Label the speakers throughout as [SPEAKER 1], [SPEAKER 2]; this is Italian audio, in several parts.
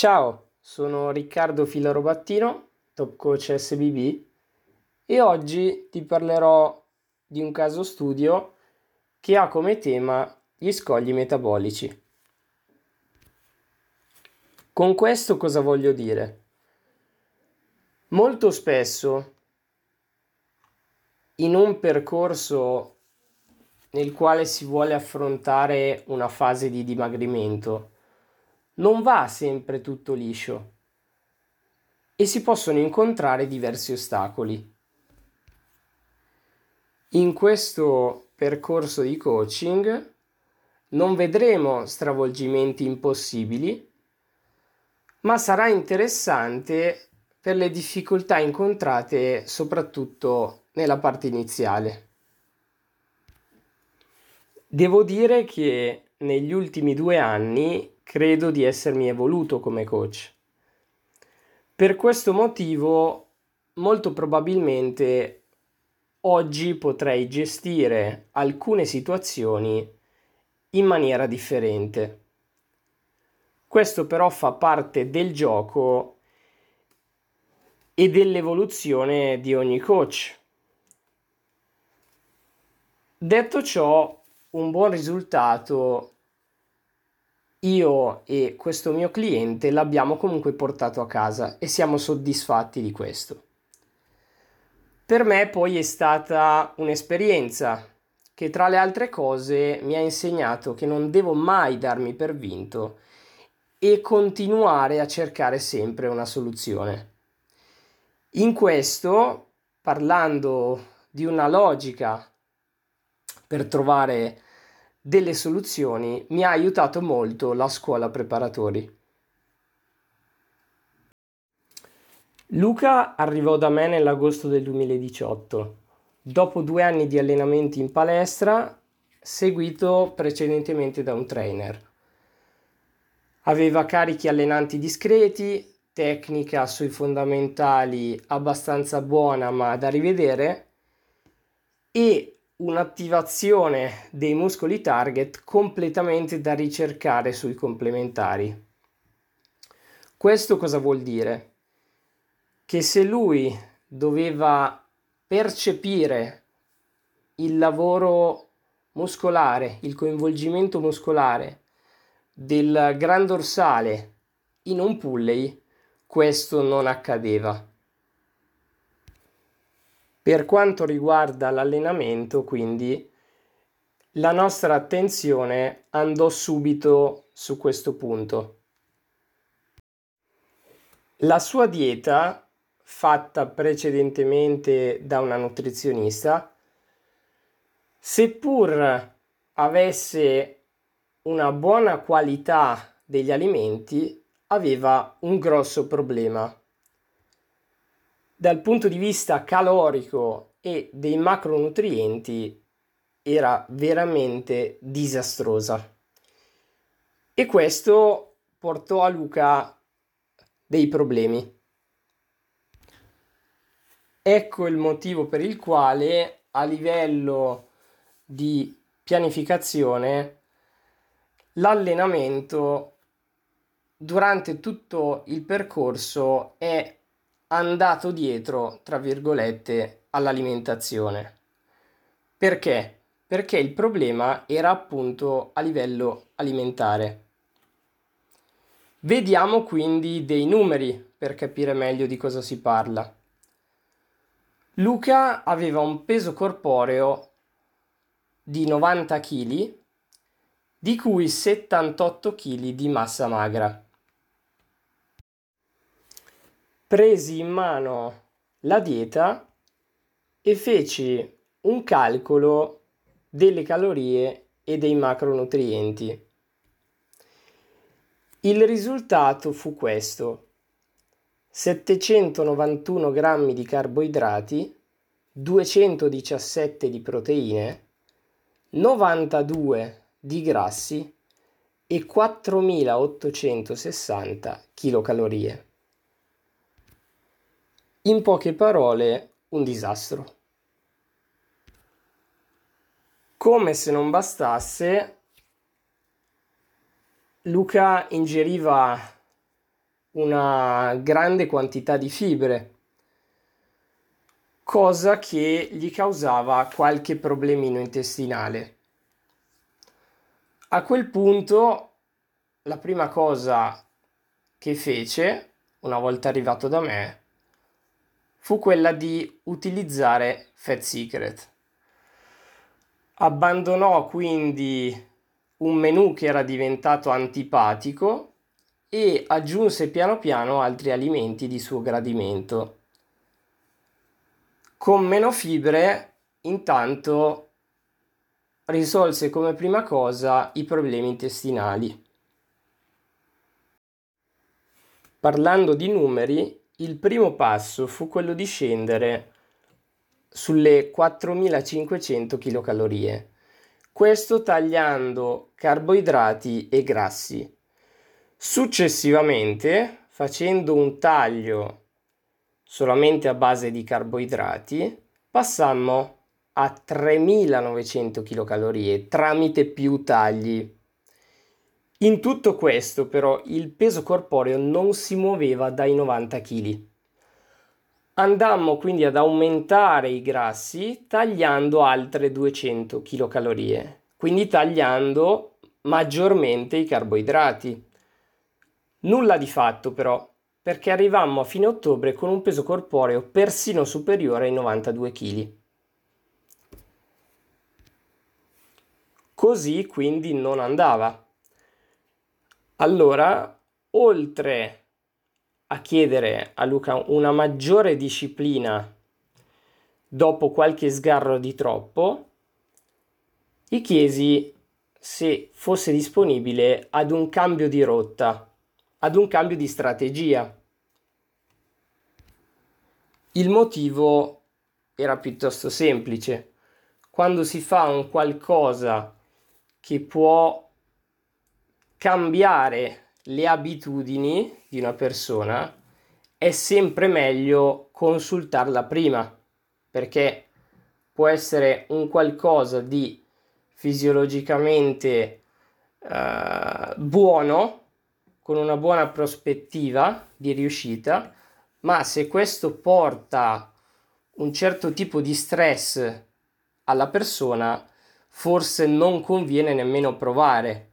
[SPEAKER 1] Ciao, sono Riccardo Filarobattino, top coach SBB e oggi ti parlerò di un caso studio che ha come tema gli scogli metabolici. Con questo cosa voglio dire? Molto spesso in un percorso nel quale si vuole affrontare una fase di dimagrimento, non va sempre tutto liscio e si possono incontrare diversi ostacoli. In questo percorso di coaching non vedremo stravolgimenti impossibili, ma sarà interessante per le difficoltà incontrate soprattutto nella parte iniziale. Devo dire che negli ultimi due anni credo di essermi evoluto come coach. Per questo motivo, molto probabilmente oggi potrei gestire alcune situazioni in maniera differente. Questo però fa parte del gioco e dell'evoluzione di ogni coach. Detto ciò, un buon risultato io e questo mio cliente l'abbiamo comunque portato a casa e siamo soddisfatti di questo. Per me poi è stata un'esperienza che tra le altre cose mi ha insegnato che non devo mai darmi per vinto e continuare a cercare sempre una soluzione. In questo, parlando di una logica per trovare delle soluzioni, mi ha aiutato molto la scuola preparatori. Luca arrivò da me nell'agosto del 2018, dopo due anni di allenamenti in palestra, seguito precedentemente da un trainer. Aveva carichi allenanti discreti, tecnica sui fondamentali abbastanza buona ma da rivedere e un'attivazione dei muscoli target completamente da ricercare sui complementari. Questo cosa vuol dire? Che se lui doveva percepire il lavoro muscolare, il coinvolgimento muscolare del gran dorsale in un pulley, questo non accadeva. Per quanto riguarda l'allenamento, quindi, la nostra attenzione andò subito su questo punto. La sua dieta, fatta precedentemente da una nutrizionista, seppur avesse una buona qualità degli alimenti, aveva un grosso problema dal punto di vista calorico e dei macronutrienti era veramente disastrosa. E questo portò a Luca dei problemi. Ecco il motivo per il quale a livello di pianificazione l'allenamento durante tutto il percorso è andato dietro, tra virgolette, all'alimentazione. Perché? Perché il problema era appunto a livello alimentare. Vediamo quindi dei numeri per capire meglio di cosa si parla. Luca aveva un peso corporeo di 90 kg, di cui 78 kg di massa magra presi in mano la dieta e feci un calcolo delle calorie e dei macronutrienti. Il risultato fu questo: 791 grammi di carboidrati, 217 di proteine, 92 di grassi e 4860 kcal. In poche parole, un disastro. Come se non bastasse, Luca ingeriva una grande quantità di fibre, cosa che gli causava qualche problemino intestinale. A quel punto la prima cosa che fece, una volta arrivato da me, fu quella di utilizzare Fat Secret. Abbandonò quindi un menù che era diventato antipatico e aggiunse piano piano altri alimenti di suo gradimento. Con meno fibre, intanto, risolse come prima cosa i problemi intestinali. Parlando di numeri, il primo passo fu quello di scendere sulle 4500 kcal. Questo tagliando carboidrati e grassi. Successivamente, facendo un taglio solamente a base di carboidrati, passammo a 3900 kcal tramite più tagli. In tutto questo però il peso corporeo non si muoveva dai 90 kg. Andammo quindi ad aumentare i grassi tagliando altre 200 kcal, quindi tagliando maggiormente i carboidrati. Nulla di fatto però, perché arrivammo a fine ottobre con un peso corporeo persino superiore ai 92 kg. Così quindi non andava. Allora, oltre a chiedere a Luca una maggiore disciplina dopo qualche sgarro di troppo, gli chiesi se fosse disponibile ad un cambio di rotta ad un cambio di strategia. Il motivo era piuttosto semplice. Quando si fa un qualcosa che può cambiare le abitudini di una persona, è sempre meglio consultarla prima, perché può essere un qualcosa di fisiologicamente uh, buono con una buona prospettiva di riuscita, ma se questo porta un certo tipo di stress alla persona, forse non conviene nemmeno provare.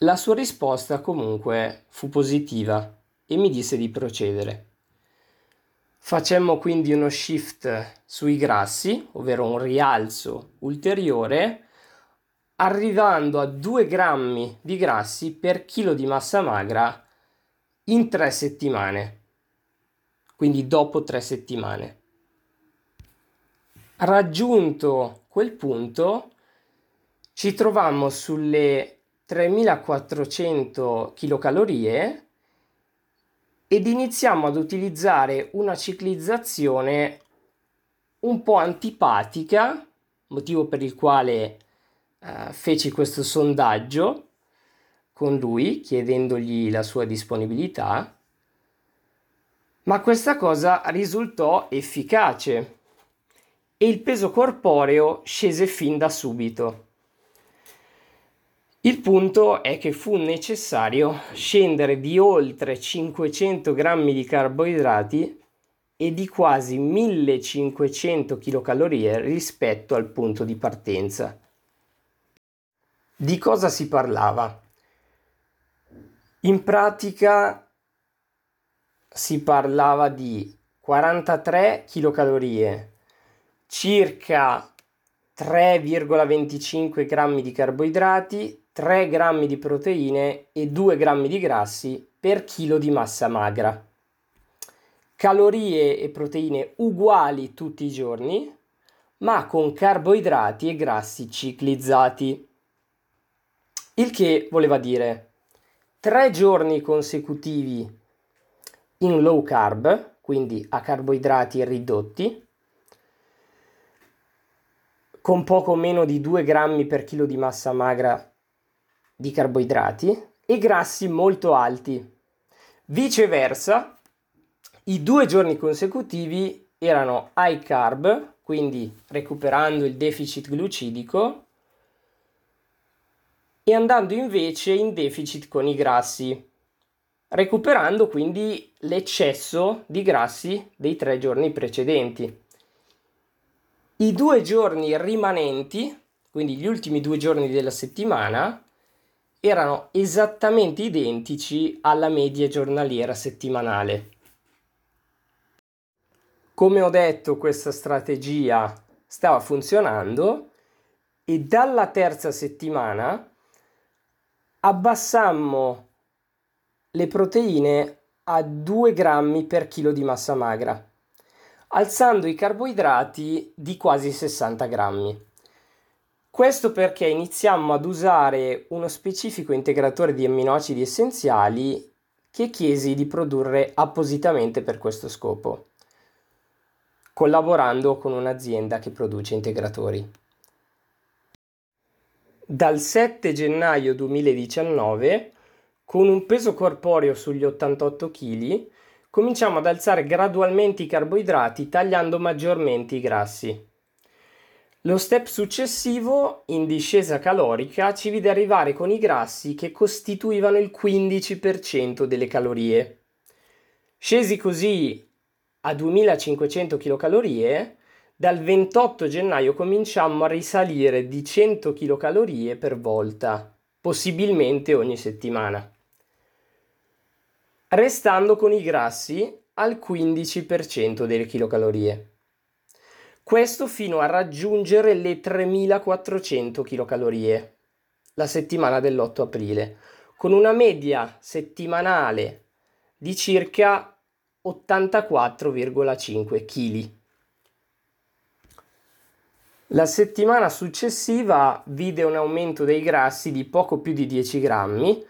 [SPEAKER 1] La sua risposta comunque fu positiva e mi disse di procedere. Facemmo quindi uno shift sui grassi, ovvero un rialzo ulteriore, arrivando a 2 grammi di grassi per chilo di massa magra in 3 settimane, quindi dopo 3 settimane. Raggiunto quel punto, ci trovammo sulle 3400 kcal ed iniziamo ad utilizzare una ciclizzazione un po' antipatica, motivo per il quale uh, feci questo sondaggio con lui chiedendogli la sua disponibilità, ma questa cosa risultò efficace e il peso corporeo scese fin da subito. Il punto è che fu necessario scendere di oltre 500 grammi di carboidrati e di quasi 1500 kcal rispetto al punto di partenza. Di cosa si parlava? In pratica si parlava di 43 kcal, circa 3,25 grammi di carboidrati, 3 grammi di proteine e 2 grammi di grassi per chilo di massa magra. Calorie e proteine uguali tutti i giorni, ma con carboidrati e grassi ciclizzati. Il che voleva dire tre giorni consecutivi in low carb, quindi a carboidrati ridotti, con poco meno di 2 grammi per chilo di massa magra di carboidrati e grassi molto alti. Viceversa, i due giorni consecutivi erano high carb, quindi recuperando il deficit glucidico, e andando invece in deficit con i grassi, recuperando quindi l'eccesso di grassi dei tre giorni precedenti. I due giorni rimanenti, quindi gli ultimi due giorni della settimana, erano esattamente identici alla media giornaliera settimanale. Come ho detto, questa strategia stava funzionando e dalla terza settimana abbassammo le proteine a 2 grammi per chilo di massa magra, alzando i carboidrati di quasi 60 grammi. Questo perché iniziamo ad usare uno specifico integratore di amminoacidi essenziali che chiesi di produrre appositamente per questo scopo, collaborando con un'azienda che produce integratori. Dal 7 gennaio 2019, con un peso corporeo sugli 88 kg, cominciamo ad alzare gradualmente i carboidrati tagliando maggiormente i grassi. Lo step successivo, in discesa calorica, ci vide arrivare con i grassi che costituivano il 15% delle calorie. Scesi così a 2500 kcal, dal 28 gennaio cominciamo a risalire di 100 kcal per volta, possibilmente ogni settimana, restando con i grassi al 15% delle kilocalorie. Questo fino a raggiungere le 3400 kcal la settimana dell'8 aprile, con una media settimanale di circa 84,5 kg. La settimana successiva vide un aumento dei grassi di poco più di 10 grammi,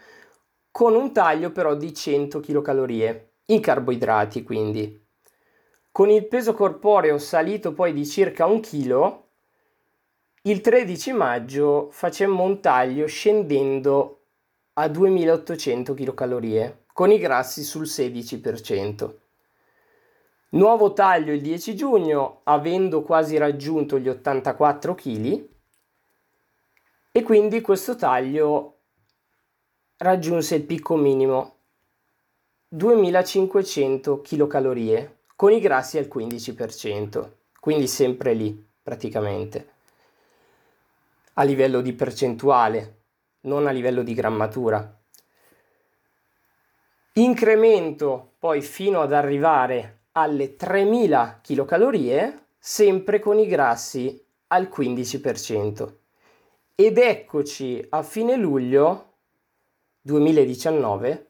[SPEAKER 1] con un taglio però di 100 kcal, in carboidrati quindi. Con il peso corporeo salito poi di circa un chilo, il 13 maggio facemmo un taglio scendendo a 2800 kcal, con i grassi sul 16%. Nuovo taglio il 10 giugno, avendo quasi raggiunto gli 84 kg e quindi questo taglio raggiunse il picco minimo 2500 kcal con i grassi al 15%, quindi sempre lì praticamente a livello di percentuale, non a livello di grammatura. Incremento poi fino ad arrivare alle 3000 kcal, sempre con i grassi al 15%. Ed eccoci a fine luglio 2019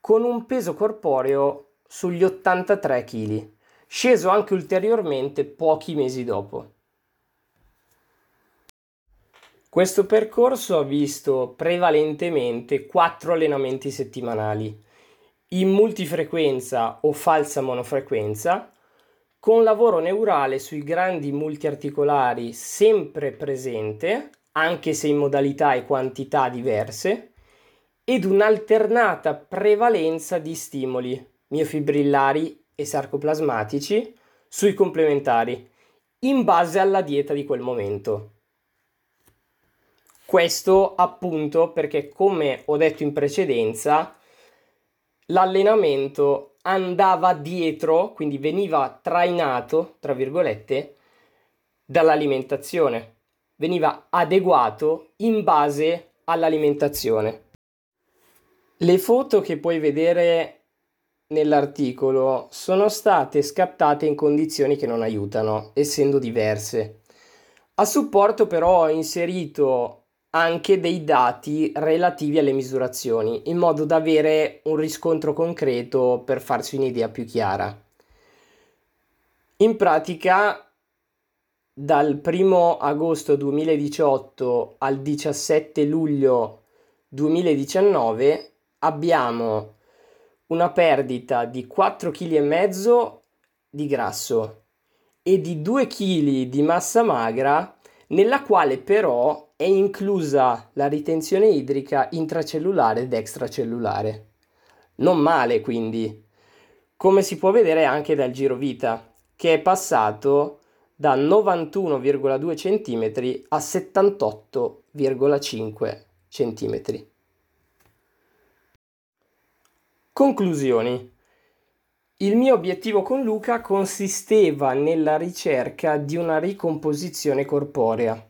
[SPEAKER 1] con un peso corporeo sugli 83 kg, sceso anche ulteriormente pochi mesi dopo. Questo percorso ha visto prevalentemente 4 allenamenti settimanali in multifrequenza o falsa monofrequenza, con lavoro neurale sui grandi multiarticolari sempre presente, anche se in modalità e quantità diverse, ed un'alternata prevalenza di stimoli miofibrillari e sarcoplasmatici sui complementari, in base alla dieta di quel momento. Questo appunto perché, come ho detto in precedenza, l'allenamento andava dietro, quindi veniva trainato, tra virgolette, dall'alimentazione, veniva adeguato in base all'alimentazione. Le foto che puoi vedere nell'articolo sono state scattate in condizioni che non aiutano, essendo diverse. A supporto però ho inserito anche dei dati relativi alle misurazioni, in modo da avere un riscontro concreto per farsi un'idea più chiara. In pratica, dal 1 agosto 2018 al 17 luglio 2019 abbiamo una perdita di 4,5 kg di grasso e di 2 kg di massa magra nella quale però è inclusa la ritenzione idrica intracellulare ed extracellulare. Non male quindi, come si può vedere anche dal giro vita, che è passato da 91,2 cm a 78,5 cm. Conclusioni. Il mio obiettivo con Luca consisteva nella ricerca di una ricomposizione corporea,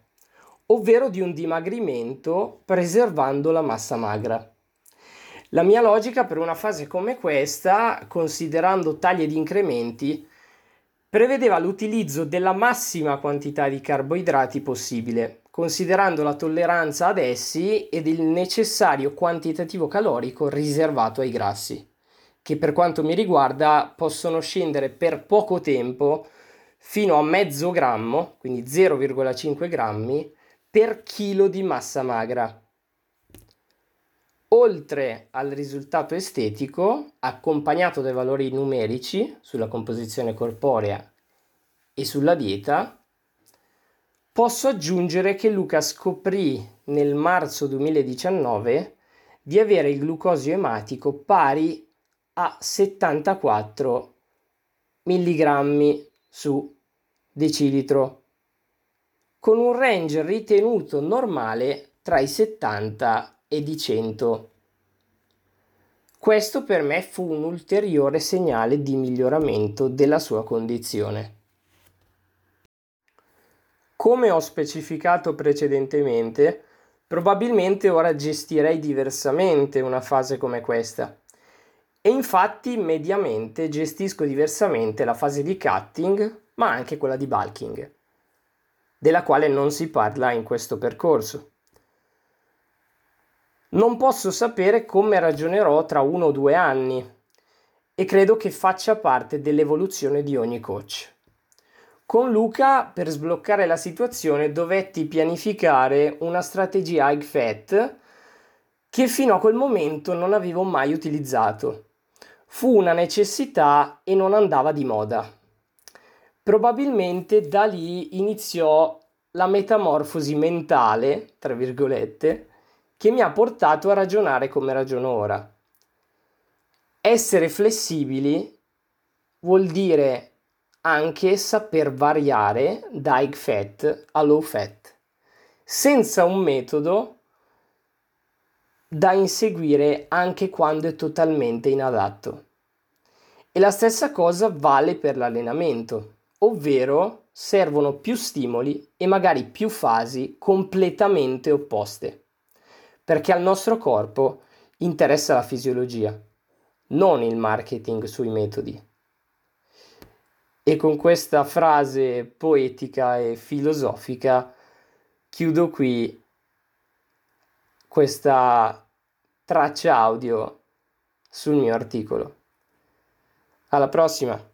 [SPEAKER 1] ovvero di un dimagrimento preservando la massa magra. La mia logica per una fase come questa, considerando tagli ed incrementi, prevedeva l'utilizzo della massima quantità di carboidrati possibile, considerando la tolleranza ad essi ed il necessario quantitativo calorico riservato ai grassi, che per quanto mi riguarda possono scendere per poco tempo fino a mezzo grammo, quindi 0,5 grammi, per chilo di massa magra oltre al risultato estetico, accompagnato dai valori numerici sulla composizione corporea e sulla dieta, posso aggiungere che Luca scoprì nel marzo 2019 di avere il glucosio ematico pari a 74 mg su decilitro, con un range ritenuto normale tra i 70 e di 100. Questo per me fu un ulteriore segnale di miglioramento della sua condizione. Come ho specificato precedentemente, probabilmente ora gestirei diversamente una fase come questa. E infatti mediamente gestisco diversamente la fase di cutting, ma anche quella di bulking, della quale non si parla in questo percorso. Non posso sapere come ragionerò tra uno o due anni e credo che faccia parte dell'evoluzione di ogni coach. Con Luca, per sbloccare la situazione, dovetti pianificare una strategia high fat che fino a quel momento non avevo mai utilizzato. Fu una necessità e non andava di moda. Probabilmente da lì iniziò la metamorfosi mentale, tra virgolette, che mi ha portato a ragionare come ragiono ora. Essere flessibili vuol dire anche saper variare da high fat a low fat, senza un metodo da inseguire anche quando è totalmente inadatto. E la stessa cosa vale per l'allenamento, ovvero servono più stimoli e magari più fasi completamente opposte perché al nostro corpo interessa la fisiologia, non il marketing sui metodi. E con questa frase poetica e filosofica chiudo qui questa traccia audio sul mio articolo. Alla prossima!